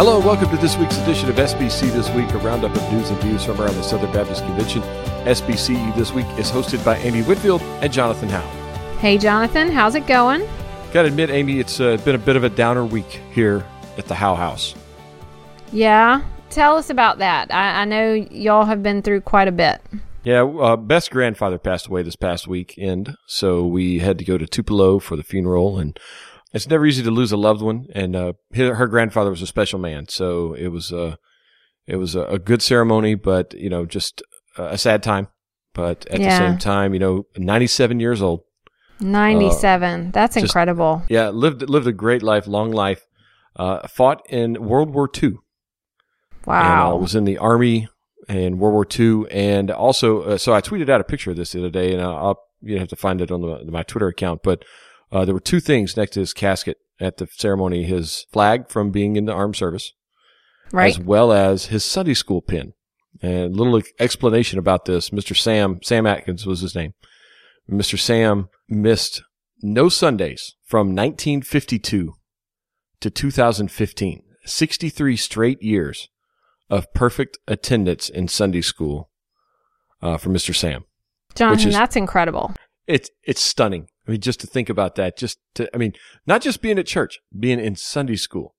Hello, and welcome to this week's edition of SBC This Week, a roundup of news and views from around the Southern Baptist Convention. SBC This Week is hosted by Amy Whitfield and Jonathan Howe. Hey, Jonathan, how's it going? Got to admit, Amy, it's uh, been a bit of a downer week here at the Howe House. Yeah, tell us about that. I, I know y'all have been through quite a bit. Yeah, uh, Beth's grandfather passed away this past weekend, so we had to go to Tupelo for the funeral, and it's never easy to lose a loved one. And uh, her, her grandfather was a special man, so it was uh, it was a, a good ceremony, but you know, just a sad time. But at Yeah. the same time, you know, 97 years old. 97. That's just- incredible. Yeah, lived lived a great life, long life. Uh, fought in World War II. And, uh, Wow. was in the army in World War II, and also, uh, so I tweeted out a picture of this the other day, and I'll, I'll you have to find it on the, my Twitter account. But uh, there were two things next to his casket at the ceremony: his flag from being in the armed service, right? as well as his Sunday school pin. And a little explanation about this: Mr. Sam Sam Atkins was his name. Mr. Sam missed no Sundays from 1952 to 2015, 63 straight years of perfect attendance in Sunday school uh, for Mr. Sam. Jonathan, is- that's incredible. It's it's stunning. I mean, just to think about that. Just to, I mean, not just being at church, being in Sunday school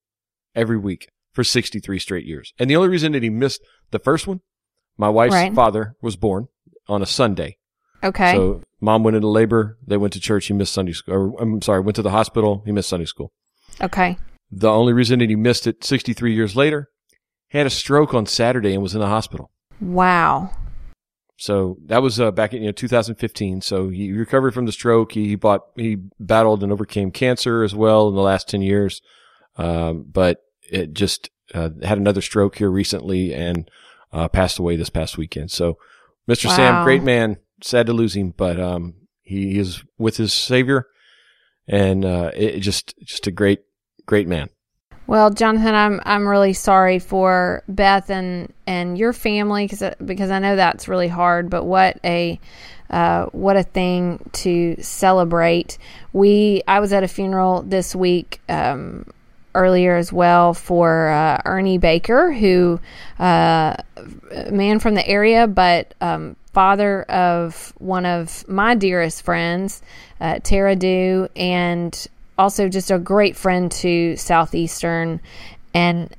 every week for 63 straight years. And the only reason that he missed the first one, my wife's Right. father was born on a Sunday. Okay. So mom went into labor. They went to church. He missed Sunday school. Or, I'm sorry, went to the hospital. He missed Sunday school. okay. The only reason that he missed it 63 years later, he had a stroke on Saturday and was in the hospital. Wow. So that was uh, back in you know 2015. So he recovered from the stroke. He bought he battled and overcame cancer as well in the last 10 years. Um, but it just uh, had another stroke here recently and uh, passed away this past weekend. So Mr. Sam, great man. Sad to lose him, but um, he is with his Savior, and uh, it just just a great great man. Well, Jonathan, I'm I'm really sorry for Beth and and your family because because I know that's really hard. But what a uh, what a thing to celebrate. We I was at a funeral this week. Um, earlier as well for uh, Ernie Baker, who uh, a man from the area, but um, father of one of my dearest friends, uh, Tara Dew, and also just a great friend to Southeastern. And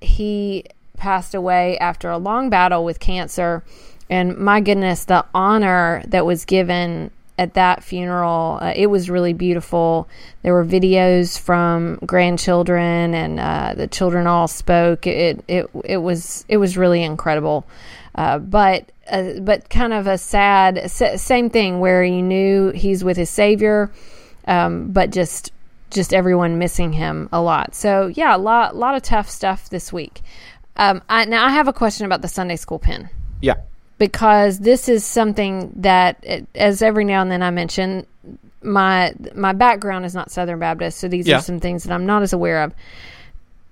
he passed away after a long battle with cancer. And my goodness, the honor that was given at that funeral, uh, it was really beautiful. There were videos from grandchildren, and uh, the children all spoke. It it it was it was really incredible. Uh, but uh, but kind of a sad sa- same thing where you knew he's with his savior, um, but just just everyone missing him a lot. So yeah, a lot lot of tough stuff this week. Um, I, now I have a question about the Sunday school pin Yeah, because this is something that, it- as every now and then I mention, my my background is not Southern Baptist, so these Yeah. are some things that I'm not as aware of.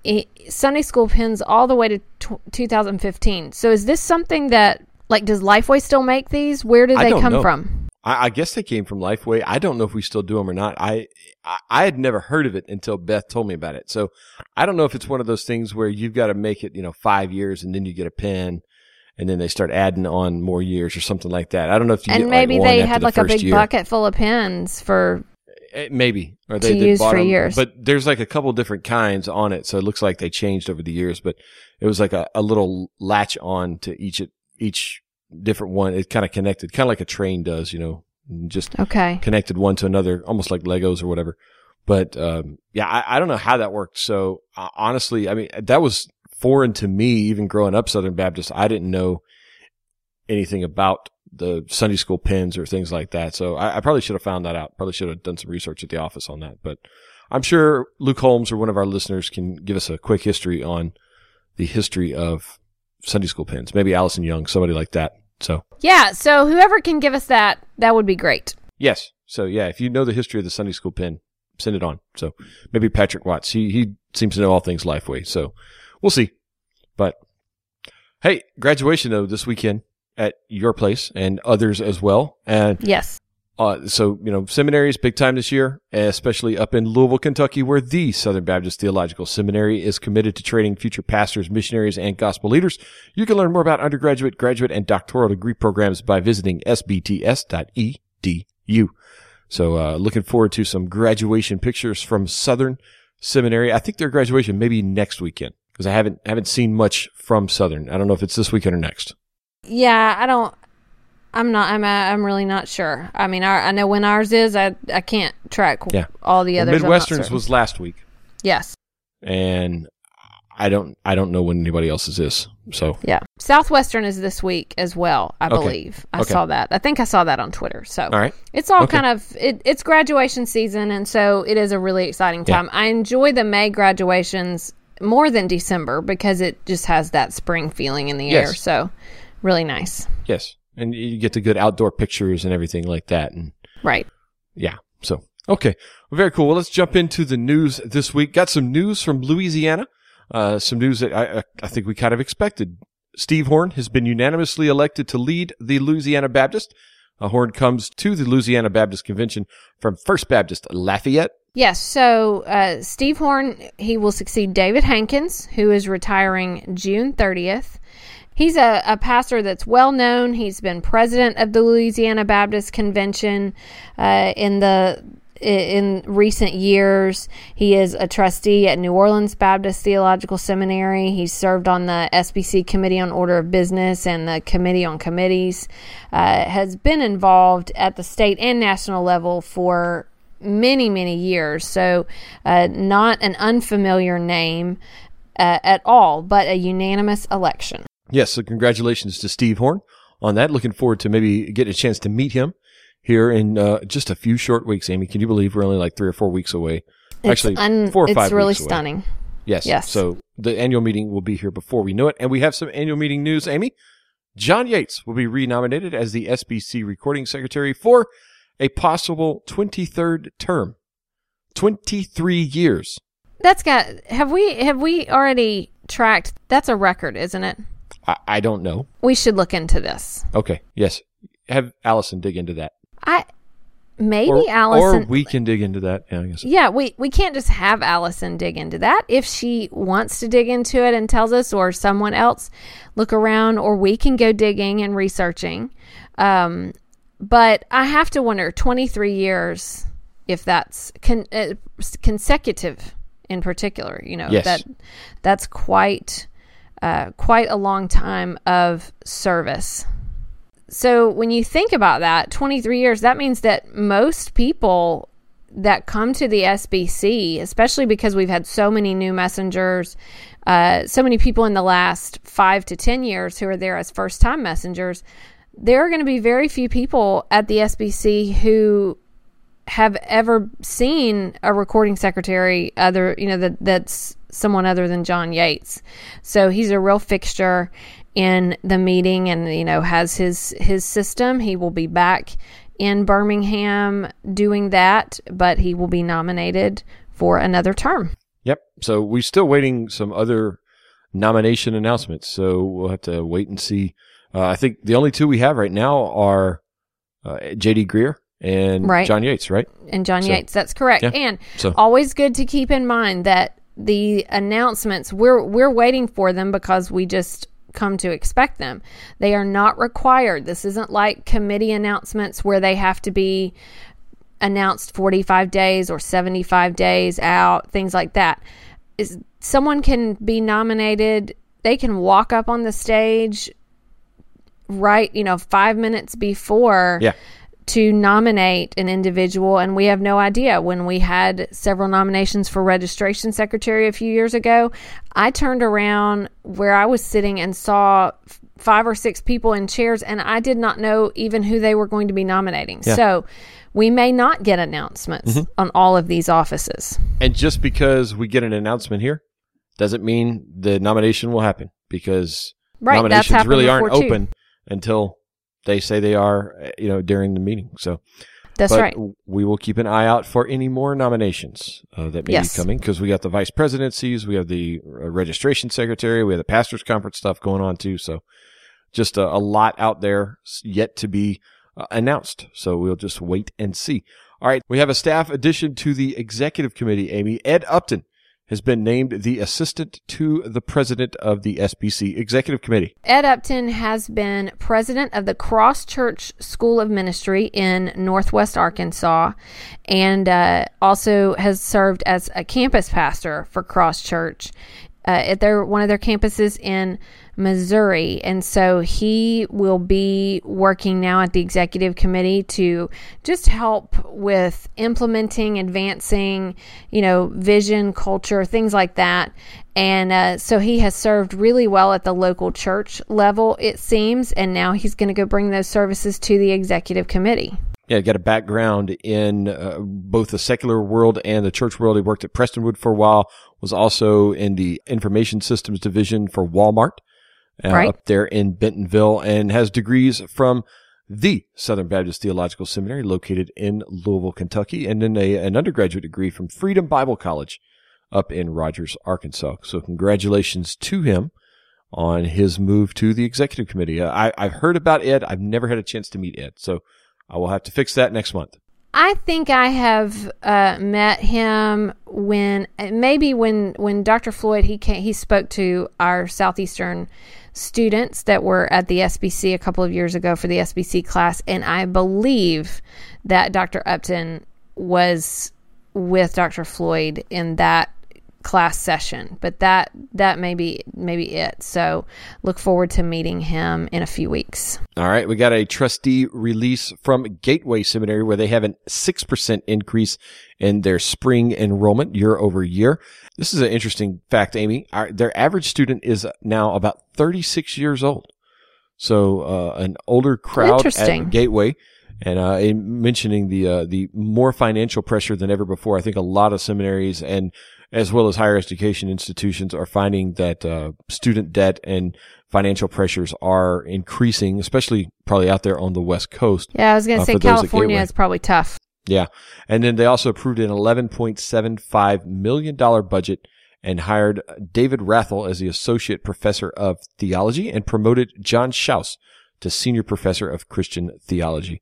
I- Sunday school pins all the way to tw 2015. So is this something that like does Lifeway still make these? Where do they come know. from? I, I guess they came from Lifeway. I don't know if we still do them or not. I, I I had never heard of it until Beth told me about it. So I don't know if it's one of those things where you've got to make it, you know, five years and then you get a pin, and then they start adding on more years or something like that. I don't know if you And maybe like, they had the like a big year. bucket full of pins for Eh, Maybe or to they, they use for 'em, years. But there's like a couple different kinds on it, so it looks like they changed over the years. But it was like a, a little latch on to each each different one. It kind of connected, kind of like a train does, you know, just okay. connected one to another, almost like Legos or whatever. But um, yeah, I, I don't know how that worked. So uh, honestly, I mean, that was foreign to me, even growing up Southern Baptist. I didn't know anything about the Sunday school pins or things like that. So I, I probably should have found that out. Probably should have done some research at the office on that. But I'm sure Luke Holmes or one of our listeners can give us a quick history on the history of Sunday school pins. Maybe Allison Young, somebody like that. So Yeah, so whoever can give us that, that would be great. Yes. So yeah, if you know the history of the Sunday school pin, send it on. So maybe Patrick Watts. He he seems to know all things Lifeway. So we'll see. But hey, graduation though this weekend at your place and others as well. And Yes. Uh, so, you know, seminary is big time this year, especially up in Louisville, Kentucky, where the Southern Baptist Theological Seminary is committed to training future pastors, missionaries, and gospel leaders. You can learn more about undergraduate, graduate, and doctoral degree programs by visiting sbts.edu. So, uh, looking forward to some graduation pictures from Southern Seminary. I think their graduation maybe next weekend because I haven't, haven't seen much from Southern. I don't know if it's this weekend or next. Yeah, I don't. I'm not. I'm. Uh, I'm really not sure. I mean, our, I know when ours is. I. I can't track Yeah. all the others. Midwesterns was last week. yes. and I don't I don't know when anybody else's is. So Yeah. Southwestern is this week as well. I Okay. believe I Okay. saw that. I think I saw that on Twitter. So all right, it's all Okay. kind of it, it's graduation season, and so it is a really exciting Yeah. time. I enjoy the May graduations more than December because it just has that spring feeling in the air. So really nice. yes, and you get the good outdoor pictures and everything like that, and Right. yeah. So okay, well, very cool. Well, let's jump into the news this week. Got some news from Louisiana. Uh, some news that I, I I think we kind of expected. Steve Horn has been unanimously elected to lead the Louisiana Baptist. Uh, Horn comes to the Louisiana Baptist Convention from First Baptist Lafayette. Yes. So uh, Steve Horn, he will succeed David Hankins, who is retiring June 30th. He's a, a pastor that's well known. He's been president of the Louisiana Baptist Convention uh, in the in recent years. He is a trustee at New Orleans Baptist Theological Seminary. He's served on the SBC Committee on Order of Business and the Committee on Committees. Uh, has been involved at the state and national level for many, many years. So, uh, not an unfamiliar name uh, at all, but a unanimous election. Yes, so congratulations to Steve Horn on that. Looking forward to maybe getting a chance to meet him here in uh, just a few short weeks. Amy, can you believe we're only like three or four weeks away? Actually, it's, un- four or it's five really weeks away. stunning. Yes. Yes. So the annual meeting will be here before we know it, and we have some annual meeting news. Amy, John Yates will be renominated as the SBC recording secretary for a possible twenty-third term. Twenty-three years. That's got. Have we have we already tracked? That's a record, isn't it? I, I don't know. We should look into this. Okay. Yes. Have Allison dig into that. I maybe or, Allison. Or we can dig into that. Yeah, I guess. yeah, we we can't just have Allison dig into that. If she wants to dig into it and tells us, or someone else look around, or we can go digging and researching. Um, but I have to wonder, twenty three years, if that's con- uh, consecutive in particular. You know Yes. that that's quite uh, quite a long time of service. So when you think about that, 23 years, that means that most people that come to the SBC, especially because we've had so many new messengers, uh, so many people in the last five to 10 years who are there as first time messengers, there are going to be very few people at the SBC who have ever seen a recording secretary other you know that that's someone other than John Yates. So he's a real fixture in the meeting and you know has his his system. He will be back in Birmingham doing that, but he will be nominated for another term. Yep. So we're still waiting some other nomination announcements. So we'll have to wait and see. Uh, I think the only two we have right now are uh, J.D. Greear and Right. John Yates, right? And John So- Yates, that's correct. Yeah. And So always good to keep in mind that the announcements we're we're waiting for them because we just come to expect them. They are not required. This isn't like committee announcements where they have to be announced 45 days or 75 days out, things like that. Is someone can be nominated, they can walk up on the stage right, you know, 5 minutes before yeah, to nominate an individual and we have no idea when we had several nominations for registration secretary a few years ago i turned around where i was sitting and saw five or six people in chairs and i did not know even who they were going to be nominating Yeah. so we may not get announcements mm-hmm. on all of these offices and just because we get an announcement here doesn't mean the nomination will happen because right nominations really aren't too. open until they say they are, uh, you know, during the meeting. So that's but right we will keep an eye out for any more nominations uh, that may Yes. be coming because we got the vice presidencies, we have the uh, registration secretary, we have the pastors conference stuff going on too. So just a, a lot out there yet to be uh, announced. So we'll just wait and see. All right. We have a staff addition to the executive committee, Amy. Ed Upton has been named the assistant to the president of the SBC executive committee. Ed Upton has been president of the Cross Church School of Ministry in Northwest Arkansas and uh, also has served as a campus pastor for Cross Church uh, at their one of their campuses in Missouri. And so he will be working now at the executive committee to just help with implementing, advancing, you know, vision, culture, things like that. And uh, so he has served really well at the local church level, it seems. And now he's going to go bring those services to the executive committee. Yeah, got a background in uh, both the secular world and the church world. He worked at Prestonwood for a while, was also in the information systems division for Walmart uh, right. up there in Bentonville and has degrees from the Southern Baptist Theological Seminary located in Louisville, Kentucky, and then a, an undergraduate degree from Freedom Bible College up in Rogers, Arkansas. So congratulations to him on his move to the executive committee. I, I've heard about Ed. I've never had a chance to meet Ed. So I will have to fix that next month. I think I have uh, met him when maybe when when Dr. Floyd he came, he spoke to our southeastern students that were at the SBC a couple of years ago for the SBC class, and I believe that Dr. Upton was with Dr. Floyd in that class session but that that may be maybe it. So look forward to meeting him in a few weeks. All right we got a trustee release from gateway seminary where they have a 6% increase in their spring enrollment year over year. This is an interesting fact amy. Our, their average student is now about 36 years old. So uh, an older crowd at gateway and uh, in mentioning the uh, the more financial pressure than ever before, I think a lot of seminaries and as well as higher education institutions are finding that uh, student debt and financial pressures are increasing, especially probably out there on the West Coast. Yeah, I was going to uh, say California is probably tough. Yeah. And then they also approved an $11.75 million budget and hired David Rathel as the associate professor of theology and promoted John Shouse to senior professor of Christian theology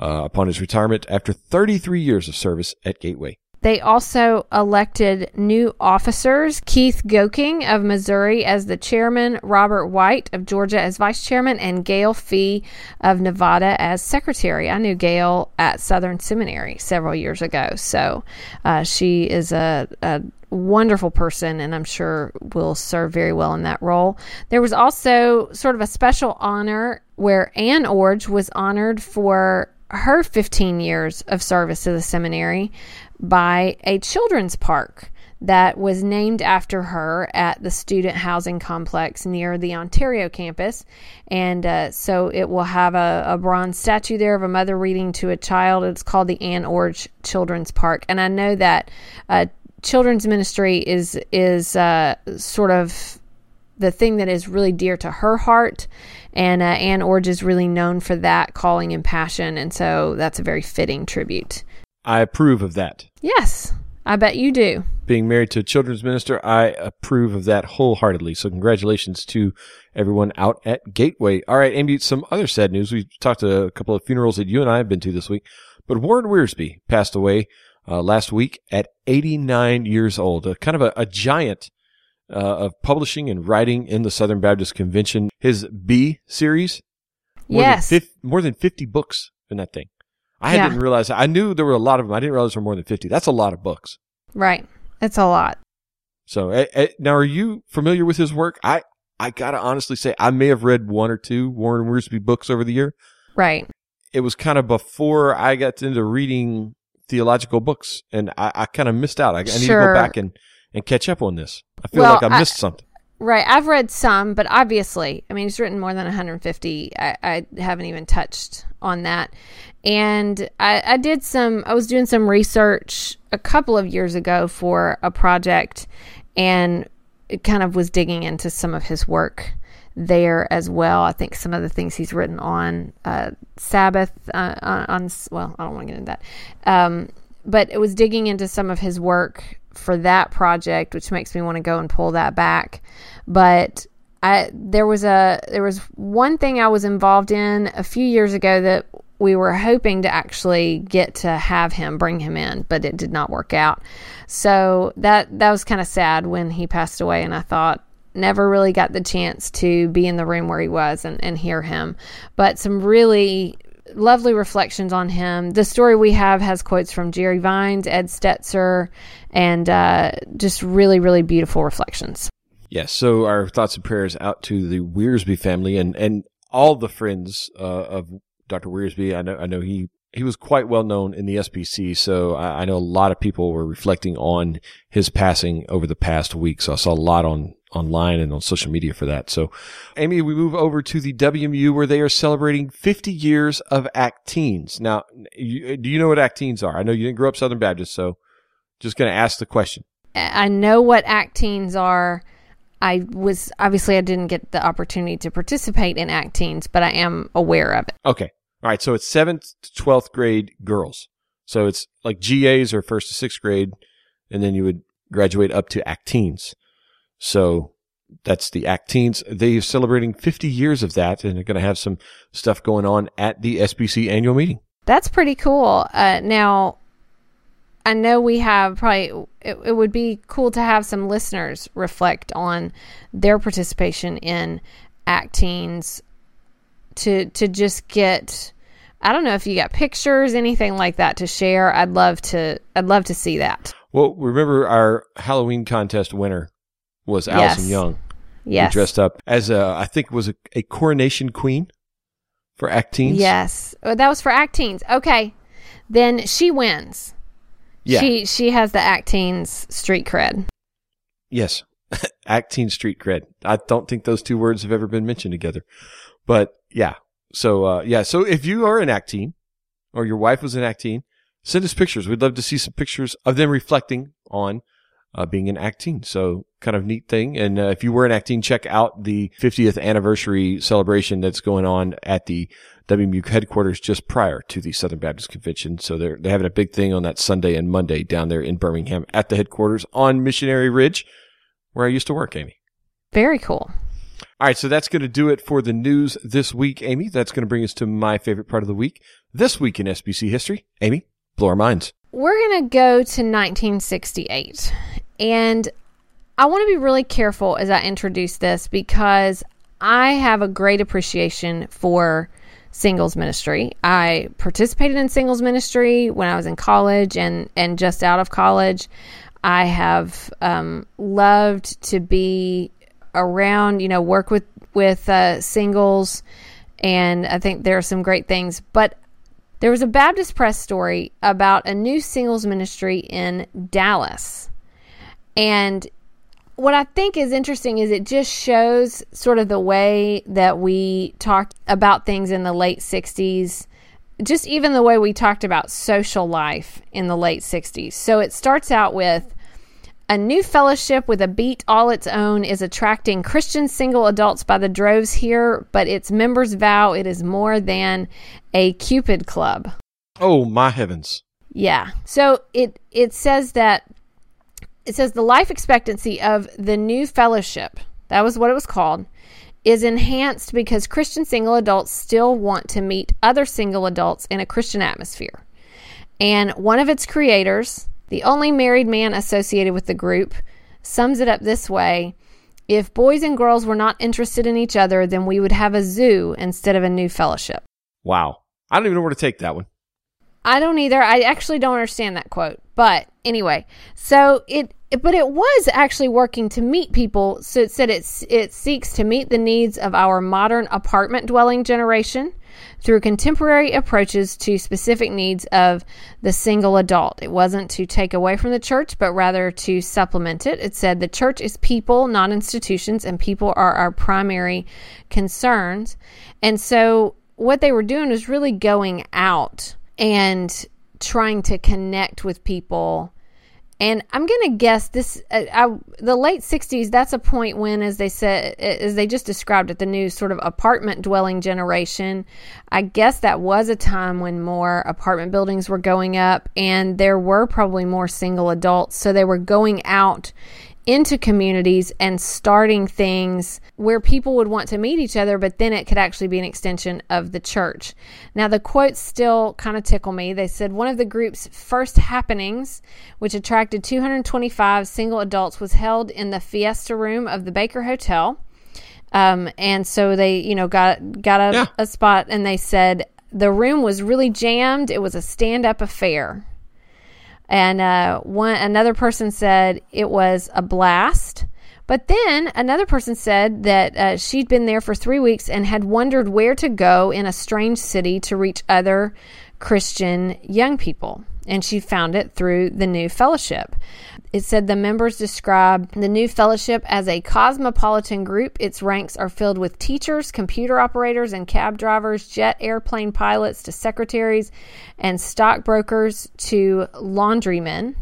uh, upon his retirement after 33 years of service at Gateway. They also elected new officers Keith Goking of Missouri as the chairman, Robert White of Georgia as vice chairman, and Gail Fee of Nevada as secretary. I knew Gail at Southern Seminary several years ago, so uh, she is a, a wonderful person and I'm sure will serve very well in that role. There was also sort of a special honor where Ann Iorg was honored for her 15 years of service to the seminary by a children's park that was named after her at the student housing complex near the Ontario campus. And uh, so it will have a, a, bronze statue there of a mother reading to a child. It's called the Ann Iorg Children's Park. And I know that uh, children's ministry is is uh, sort of the thing that is really dear to her heart. And uh, Ann Iorg is really known for that calling and passion. And so that's a very fitting tribute. I approve of that. Yes, I bet you do. Being married to a children's minister, I approve of that wholeheartedly. So congratulations to everyone out at Gateway. All right, Amy, some other sad news. We talked to a couple of funerals that you and I have been to this week, but Warren Wiersbe passed away uh, last week at 89 years old, a kind of a, a giant uh, of publishing and writing in the Southern Baptist Convention. His Be series, more yes, than 50, more than 50 books in that thing. I yeah. didn't realize. I knew there were a lot of them. I didn't realize there were more than fifty. That's a lot of books. Right. It's a lot. So now, are you familiar with his work? I I gotta honestly say, I may have read one or two Warren Wiersbe books over the year. Right. It was kind of before I got into reading theological books, and I, I kind of missed out. I, I need to go back and and catch up on this. I feel well, like I missed I, something. Right. I've read some, but obviously, I mean, he's written more than 150. I, I haven't even touched on that. And I, I did some, I was doing some research a couple of years ago for a project and it kind of was digging into some of his work there as well. I think some of the things he's written on uh, Sabbath, uh, on, on, well, I don't want to get into that. Um, but it was digging into some of his work for that project, which makes me want to go and pull that back. But I there was a there was one thing I was involved in a few years ago that we were hoping to actually get to have him bring him in, but it did not work out. So that that was kind of sad when he passed away, and I thought never really got the chance to be in the room where he was and, and hear him. But some really lovely reflections on him. The story we have has quotes from Jerry Vines, Ed Stetzer, and uh, just really, really beautiful reflections. Yes. So our thoughts and prayers out to the Wiersbe family and, and all the friends uh, of Dr. Wiersbe. I know, I know he, he was quite well known in the SBC. So I, I know a lot of people were reflecting on his passing over the past week. So I saw a lot on online and on social media for that. So, Amy, we move over to the WMU where they are celebrating 50 years of Acteens. Now, you, do you know what Acteens are? I know you didn't grow up Southern Baptist, so just going to ask the question. I know what Acteens are. I was obviously I didn't get the opportunity to participate in Acteens, but I am aware of it. Okay. All right. So it's seventh to 12th grade girls. So it's like GAs or first to sixth grade, and then you would graduate up to Acteens. So that's the Acteens. They're celebrating 50 years of that and they're going to have some stuff going on at the SBC annual meeting. That's pretty cool. Uh, now, I know we have probably, it, it, would be cool to have some listeners reflect on their participation in Acteens to, to just get, I don't know if you got pictures, anything like that to share. I'd love to, I'd love to see that. Well, remember our Halloween contest winner was Allison yes. Young. Yes. Who dressed up as a, I think it was a, a coronation queen for Acteens. Yes. Oh, that was for Acteens. Okay. Then she wins. Yeah. She she has the Acteens street cred. Yes. Acteens street cred. I don't think those two words have ever been mentioned together. But yeah. So uh, yeah, so if you are an Acteen or your wife was an Acteen, send us pictures. We'd love to see some pictures of them reflecting on uh, being an Acteen. So kind of neat thing. And uh, if you were an Acteen, check out the 50th anniversary celebration that's going on at the WMU headquarters just prior to the Southern Baptist Convention. So they're, they're having a big thing on that Sunday and Monday down there in Birmingham at the headquarters on Missionary Ridge, where I used to work, Amy. Very cool. All right, so that's going to do it for the news this week, Amy. That's going to bring us to my favorite part of the week. This week in SBC history. Amy, blow our minds. We're going to go to 1968. And I want to be really careful as I introduce this because I have a great appreciation for singles ministry. I participated in singles ministry when I was in college and, and just out of college. I have um, loved to be around, you know, work with with uh, singles, and I think there are some great things. But there was a Baptist Press story about a new singles ministry in Dallas, and what I think is interesting is it just shows sort of the way that we talked about things in the late 60s, just even the way we talked about social life in the late 60s. So it starts out with a new fellowship with a beat all its own is attracting Christian single adults by the droves here, but its members vow it is more than a Cupid club. Oh, my heavens. Yeah. So it it says that it says the life expectancy of the new fellowship, that was what it was called, is enhanced because Christian single adults still want to meet other single adults in a Christian atmosphere. And one of its creators, the only married man associated with the group, sums it up this way If boys and girls were not interested in each other, then we would have a zoo instead of a new fellowship. Wow. I don't even know where to take that one. I don't either. I actually don't understand that quote. But anyway, so it but it was actually working to meet people. So it said it it seeks to meet the needs of our modern apartment dwelling generation through contemporary approaches to specific needs of the single adult. It wasn't to take away from the church, but rather to supplement it. It said the church is people, not institutions, and people are our primary concerns. And so what they were doing was really going out and trying to connect with people. And I'm going to guess this, uh, I, the late 60s, that's a point when, as they said, as they just described it, the new sort of apartment dwelling generation. I guess that was a time when more apartment buildings were going up and there were probably more single adults. So they were going out into communities and starting things where people would want to meet each other, but then it could actually be an extension of the church. Now, the quotes still kind of tickle me. They said one of the group's first happenings, which attracted 225 single adults, was held in the Fiesta Room of the Baker Hotel. Um, and so they, you know, got got a, Yeah. a spot, and they said the room was really jammed. It was a stand up affair. And uh, one another person said it was a blast. But then another person said that uh, she'd been there for three weeks and had wondered where to go in a strange city to reach other Christian young people. And she found it through the new fellowship. It said the members describe the new fellowship as a cosmopolitan group. Its ranks are filled with teachers, computer operators, and cab drivers, jet airplane pilots to secretaries, and stockbrokers to laundrymen.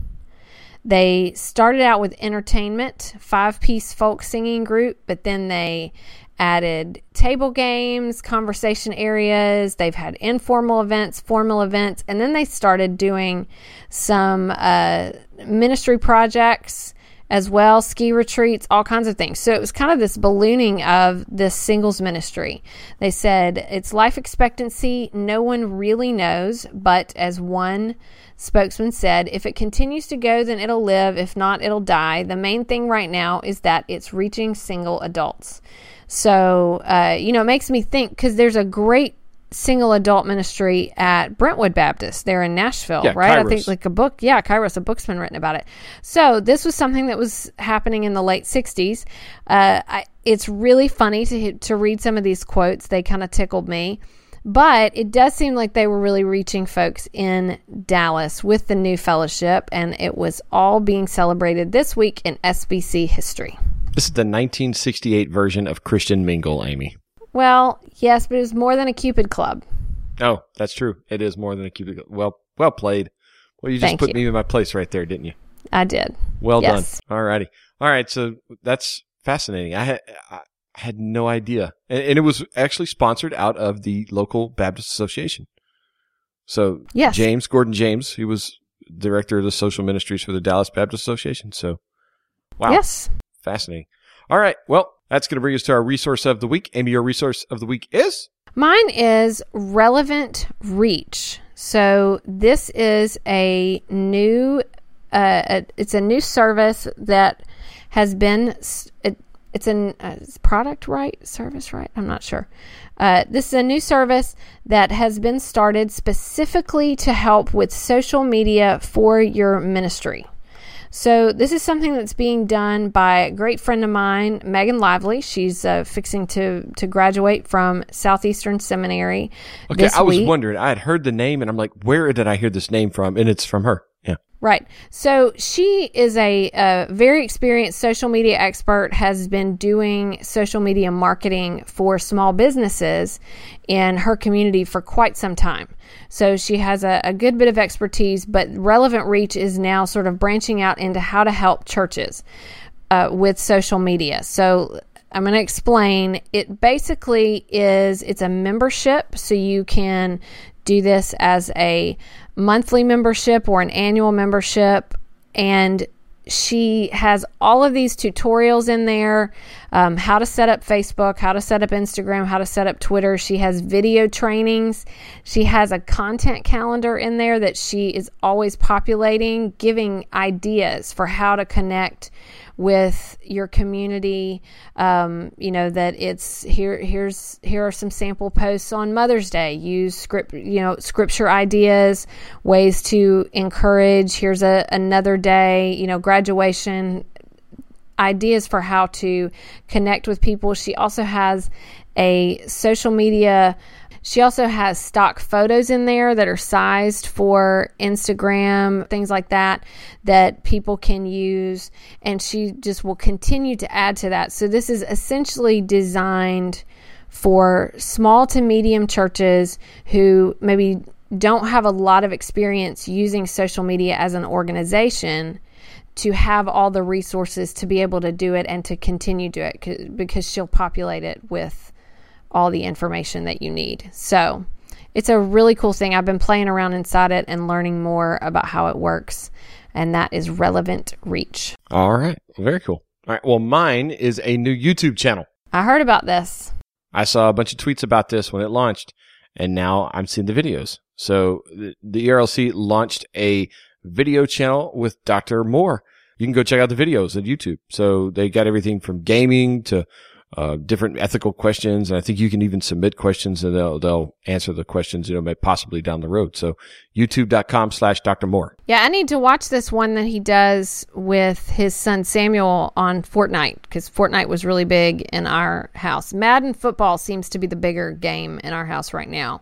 They started out with entertainment, five piece folk singing group, but then they added table games, conversation areas. They've had informal events, formal events, and then they started doing some uh, ministry projects as well, ski retreats, all kinds of things. So it was kind of this ballooning of this singles ministry. They said it's life expectancy, no one really knows, but as one spokesman said, if it continues to go, then it'll live. If not, it'll die. The main thing right now is that it's reaching single adults. So, uh, you know, it makes me think because there's a great single adult ministry at Brentwood Baptist there in Nashville, Yeah, right? I think like a book, yeah, Kairos, a book's been written about it. So this was something that was happening in the late '60s. Uh, I, it's really funny to to read some of these quotes; they kind of tickled me. But it does seem like they were really reaching folks in Dallas with the new fellowship, and it was all being celebrated this week in SBC history. This is the 1968 version of Christian Mingle, Amy. Well, yes, but it was more than a Cupid club. Oh, that's true. It is more than a cubicle. Well, well played. Well, you just Thank put you. me in my place right there, didn't you? I did. Well Yes. done. All righty. All right. So that's fascinating. I had, I had no idea. And, and it was actually sponsored out of the local Baptist Association. So Yes. James, Gordon James, he was director of the social ministries for the Dallas Baptist Association. So wow. Yes. Fascinating. All right. Well, that's going to bring us to our resource of the week. Amy, your resource of the week is? Mine is Relevant Reach. So this is a new, uh, it's a new service that has been, it, it's an uh, product right, service right. I'm not sure. Uh, this is a new service that has been started specifically to help with social media for your ministry. So this is something that's being done by a great friend of mine, Megan Lively. She's uh, fixing to to graduate from Southeastern Seminary Okay. I was week. wondering, I had heard the name and I'm like, where did I hear this name from? And it's from her. Right. So she is a, a very experienced social media expert, has been doing social media marketing for small businesses in her community for quite some time. So she has a, a good bit of expertise, but Relevant Reach is now sort of branching out into how to help churches uh, with social media. So I'm going to explain. It basically is it's a membership, so you can do this as a monthly membership or an annual membership, and she has all of these tutorials in there um, how to set up Facebook, how to set up Instagram, how to set up Twitter. She has video trainings. She has a content calendar in there that she is always populating, giving ideas for how to connect with your community. Um, you know that it's here. Here's here are some sample posts on Mother's Day. Use script, you know, scripture ideas, ways to encourage. Here's a another day. You know, graduation ideas for how to connect with people. She also has a social media. She also has stock photos in there that are sized for Instagram, things like that, that people can use. And she just will continue to add to that. So, this is essentially designed for small to medium churches who maybe don't have a lot of experience using social media as an organization to have all the resources to be able to do it and to continue to do it 'cause- because she'll populate it with all the information that you need. So it's a really cool thing. I've been playing around inside it and learning more about how it works. and that is Relevant Reach. All right. Very cool. All right. Well, mine is a new YouTube channel. I heard about this. I saw a bunch of tweets about this when it launched, and now I'm seeing the videos. So the, the ERLC launched a video channel with Dr. Moore. You can go check out the videos on YouTube. So they got everything from gaming to uh, different ethical questions. And I think you can even submit questions and they'll, they'll answer the questions, you know, may possibly down the road. So youtube.com slash Dr. Moore. Yeah, I need to watch this one that he does with his son Samuel on Fortnite because Fortnite was really big in our house. Madden football seems to be the bigger game in our house right now.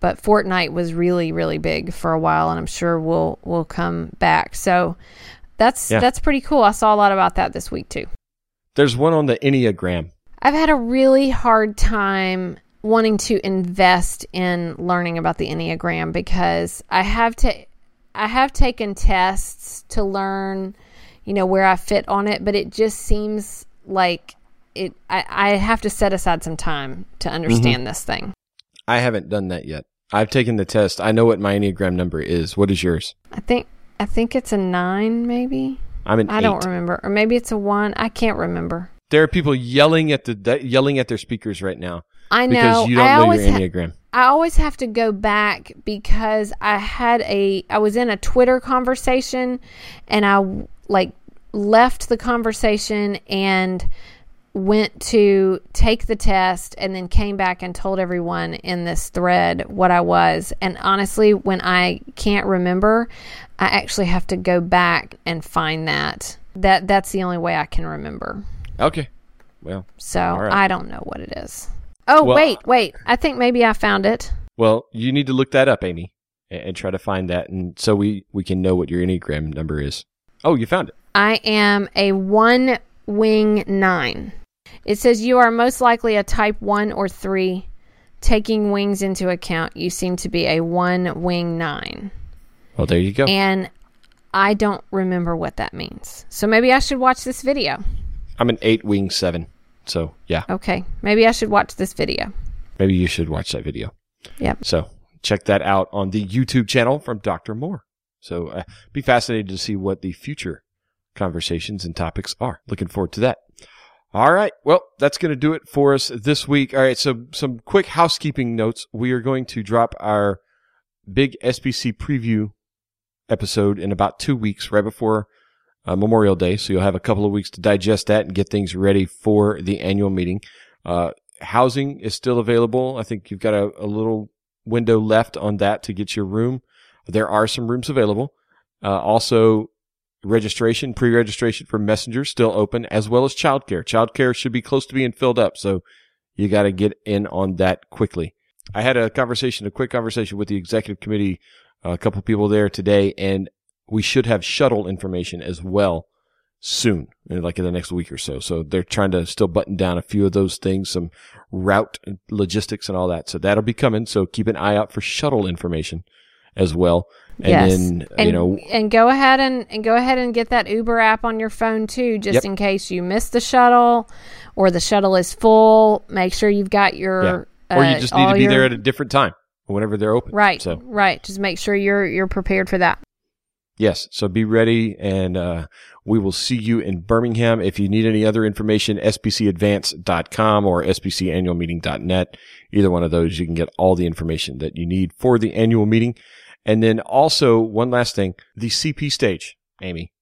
But Fortnite was really, really big for a while, and I'm sure we'll we'll come back. So that's Yeah. that's pretty cool. I saw a lot about that this week too. There's one on the Enneagram. I've had a really hard time wanting to invest in learning about the Enneagram because I have to I have taken tests to learn, you know, where I fit on it, but it just seems like it I, I have to set aside some time to mm-hmm. understand this thing. I haven't done that yet. I've taken the test. I know what my Enneagram number is. What is yours? I think I think it's a nine, maybe. I'm an I don't remember, or maybe it's a one. I can't remember. There are people yelling at the yelling at their speakers right now I know. because you don't I know always your ha- I always have to go back because I had a I was in a Twitter conversation and I like left the conversation and went to take the test and then came back and told everyone in this thread what I was. And honestly when I can't remember I actually have to go back and find that. That that's the only way I can remember Okay. Well, so right. I don't know what it is oh Well- wait wait I think maybe I found it well, you need to look that up, Amy, and, and try to find that, and so we we can know what your Enneagram number is. Oh, you found it. I am a one wing nine. It says you are most likely a type one or three. Taking wings into account, you seem to be a one wing nine. Well, there you go. And I don't remember what that means. So maybe I should watch this video. I'm an eight wing seven. So yeah, Okay. Maybe I should watch this video. maybe you should watch that video. Yep. So check that out on the YouTube channel from Dr. Moore. So uh, be fascinated to see what the future conversations and topics are. Looking forward to that. All right. Well, that's going to do it for us this week. All right. So some quick housekeeping notes. We are going to drop our big SBC preview episode in about two weeks, right before uh, Memorial Day. So you'll have a couple of weeks to digest that and get things ready for the annual meeting. Uh, housing is still available. I think you've got a, a little window left on that to get your room. There are some rooms available. Uh, also, registration, pre-registration for messengers still open, as well as childcare. Childcare should be close to being filled up, so you got to get in on that quickly. I had a conversation, a quick conversation with the executive committee, a couple people there today, and we should have shuttle information as well soon, like in the next week or so. So they're trying to still button down a few of those things, some route logistics and all that. So that'll be coming. So keep an eye out for shuttle information as well. And yes. then, and, you know, and go ahead and, and go ahead and get that Uber app on your phone too, just Yep. in case you miss the shuttle or the shuttle is full. Make sure you've got your or you uh, just need to be your- there at a different time whenever they're open. right, So right. Just make sure you're you're prepared for that. Yes. So be ready and uh, we will see you in Birmingham. If you need any other information, sbcadvance.com or sbcannualmeeting.net. Either one of those, you can get all the information that you need for the annual meeting. And then also one last thing, the CP stage, Amy.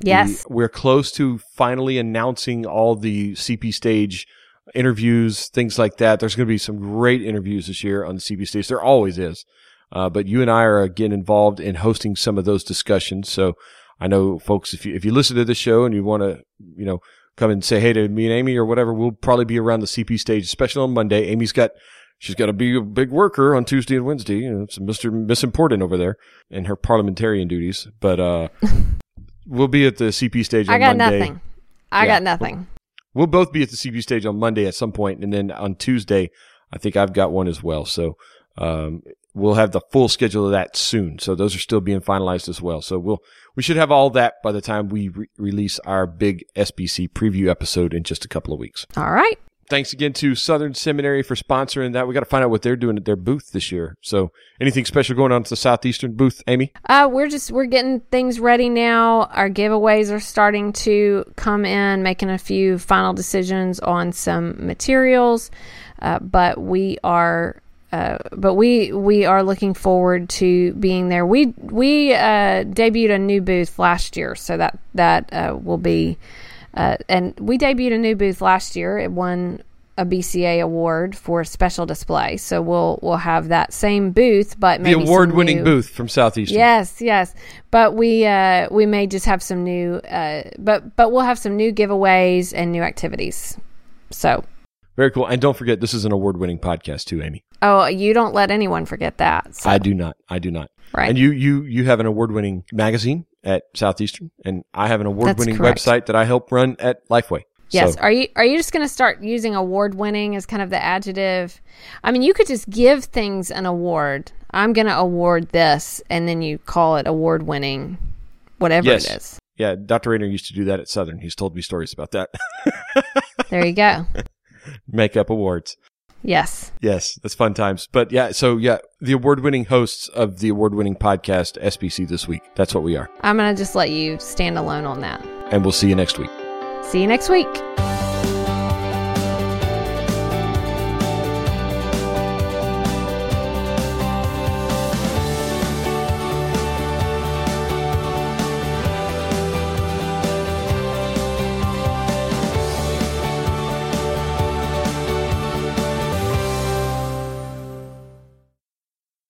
Yes. We, we're close to finally announcing all the CP stage interviews, things like that. There's going to be some great interviews this year on the CP stage. There always is. Uh, but you and I are again involved in hosting some of those discussions. So I know folks, if you, if you listen to this show and you want to, you know, come and say hey to me and Amy or whatever, we'll probably be around the CP stage, especially on Monday. Amy's got, she's got to be a big worker on Tuesday and Wednesday. You know, it's Mr. Miss Important over there in her parliamentarian duties. But, uh, we'll be at the CP stage on I got Monday. nothing. I Yeah. got nothing. We'll both be at the CP stage on Monday at some point, and then on Tuesday, I think I've got one as well. So um, we'll have the full schedule of that soon. So those are still being finalized as well. So we'll we should have all that by the time we re- release our big SBC preview episode in just a couple of weeks. All right. thanks again to Southern Seminary for sponsoring that. We got to find out what they're doing at their booth this year. So, anything special going on at the Southeastern booth, Amy? Uh, we're just we're getting things ready now. Our giveaways are starting to come in, making a few final decisions on some materials, uh, but we are. Uh, but we we are looking forward to being there. We we uh, debuted a new booth last year, so that that uh, will be uh, and we debuted a new booth last year. It won a BCA award for special display. So we'll we'll have that same booth, but the award-winning booth from Southeastern. Yes, yes. But we uh, we may just have some new, uh, but but we'll have some new giveaways and new activities. So very cool. And don't forget, this is an award-winning podcast too, Amy. Oh, you don't let anyone forget that. So. I do not. I do not. Right. And you you you have an award-winning magazine at Southeastern, and I have an award-winning website that I help run at Lifeway. Yes. So. Are you are you just going to start using award winning as kind of the adjective? I mean, you could just give things an award. I'm going to award this, and then you call it award winning, whatever yes. it is. Yeah, Dr. Rainer used to do that at Southern. He's told me stories about that. there you go. Make up awards. Yes. Yes, that's fun times. But yeah, so yeah, the award winning hosts of the award winning podcast SBC this week. That's what we are. I'm going to just let you stand alone on that. And we'll see you next week. See you next week.